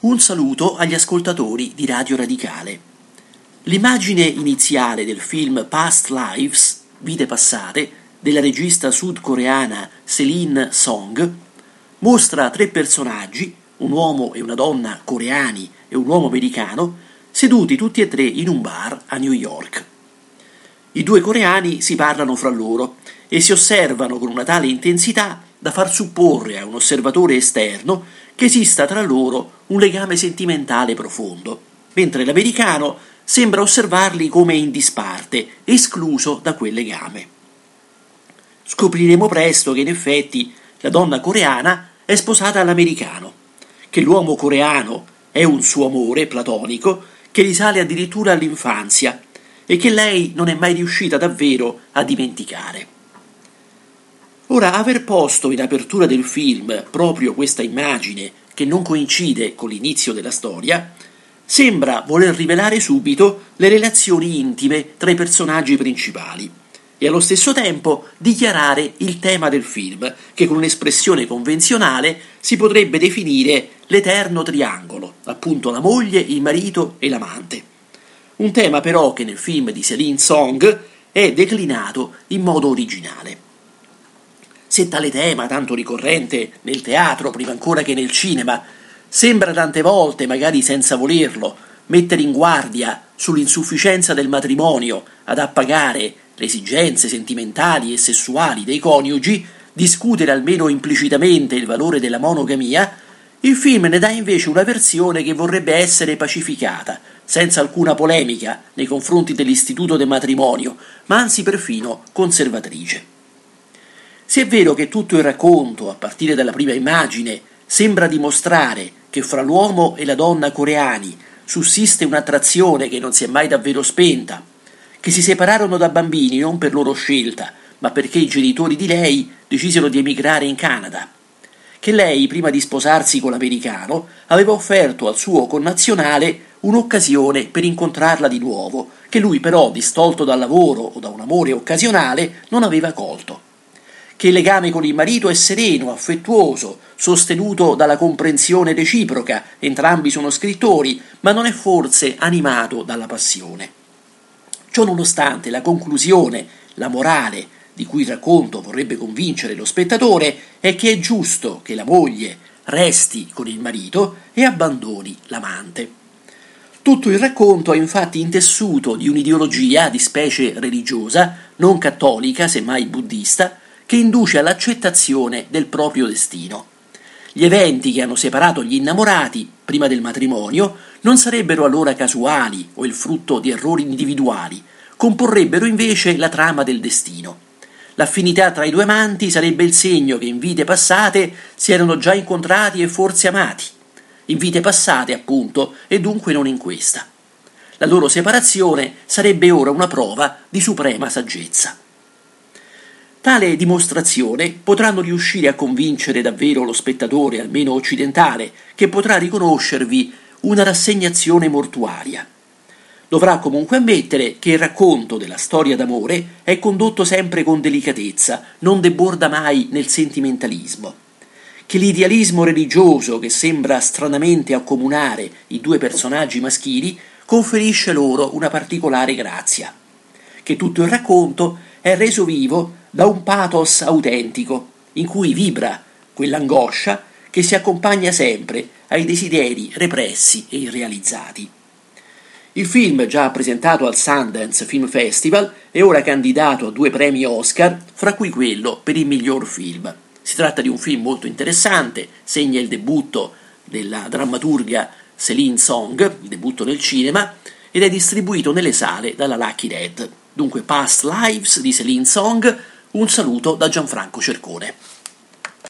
Un saluto agli ascoltatori di Radio Radicale. L'immagine iniziale del film Past Lives, Vite passate, della regista sudcoreana Celine Song, mostra tre personaggi, un uomo e una donna coreani e un uomo americano, seduti tutti e tre in un bar a New York. I due coreani si parlano fra loro e si osservano con una tale intensità da far supporre a un osservatore esterno che esista tra loro un legame sentimentale profondo, mentre l'americano sembra osservarli come in disparte, escluso da quel legame. Scopriremo presto che in effetti la donna coreana è sposata all'americano, che l'uomo coreano è un suo amore platonico che risale addirittura all'infanzia e che lei non è mai riuscita davvero a dimenticare. Ora, aver posto in apertura del film proprio questa immagine, che non coincide con l'inizio della storia, sembra voler rivelare subito le relazioni intime tra i personaggi principali e allo stesso tempo dichiarare il tema del film, che con un'espressione convenzionale si potrebbe definire l'eterno triangolo, appunto la moglie, il marito e l'amante. Un tema però che nel film di Céline Song è declinato in modo originale. Se tale tema, tanto ricorrente nel teatro prima ancora che nel cinema, sembra tante volte, magari senza volerlo, mettere in guardia sull'insufficienza del matrimonio ad appagare le esigenze sentimentali e sessuali dei coniugi, discutere almeno implicitamente il valore della monogamia, il film ne dà invece una versione che vorrebbe essere pacificata, senza alcuna polemica nei confronti dell'istituto del matrimonio, ma anzi perfino conservatrice. Se è vero che tutto il racconto, a partire dalla prima immagine, sembra dimostrare che fra l'uomo e la donna coreani sussiste un'attrazione che non si è mai davvero spenta, che si separarono da bambini non per loro scelta, ma perché i genitori di lei decisero di emigrare in Canada, che lei, prima di sposarsi con l'americano, aveva offerto al suo connazionale un'occasione per incontrarla di nuovo, che lui però, distolto dal lavoro o da un amore occasionale, non aveva colto che il legame con il marito è sereno, affettuoso, sostenuto dalla comprensione reciproca, entrambi sono scrittori, ma non è forse animato dalla passione. Ciò nonostante la conclusione, la morale di cui il racconto vorrebbe convincere lo spettatore è che è giusto che la moglie resti con il marito e abbandoni l'amante. Tutto il racconto è infatti intessuto di un'ideologia di specie religiosa, non cattolica, semmai buddista, che induce all'accettazione del proprio destino. Gli eventi che hanno separato gli innamorati prima del matrimonio non sarebbero allora casuali o il frutto di errori individuali, comporrebbero invece la trama del destino. L'affinità tra i due amanti sarebbe il segno che in vite passate si erano già incontrati e forse amati. In vite passate, appunto, e dunque non in questa. La loro separazione sarebbe ora una prova di suprema saggezza. Tale dimostrazione potranno riuscire a convincere davvero lo spettatore, almeno occidentale, che potrà riconoscervi una rassegnazione mortuaria. Dovrà comunque ammettere che il racconto della storia d'amore è condotto sempre con delicatezza, non deborda mai nel sentimentalismo. Che l'idealismo religioso che sembra stranamente accomunare i due personaggi maschili conferisce loro una particolare grazia. Che tutto il racconto è reso vivo da un pathos autentico, in cui vibra quell'angoscia che si accompagna sempre ai desideri repressi e irrealizzati. Il film, già presentato al Sundance Film Festival, è ora candidato a due premi Oscar, fra cui quello per il miglior film. Si tratta di un film molto interessante, segna il debutto della drammaturga Céline Song, il debutto nel cinema, ed è distribuito nelle sale dalla Lucky Dead. Dunque Past Lives di Céline Song, un saluto da Gianfranco Cercone.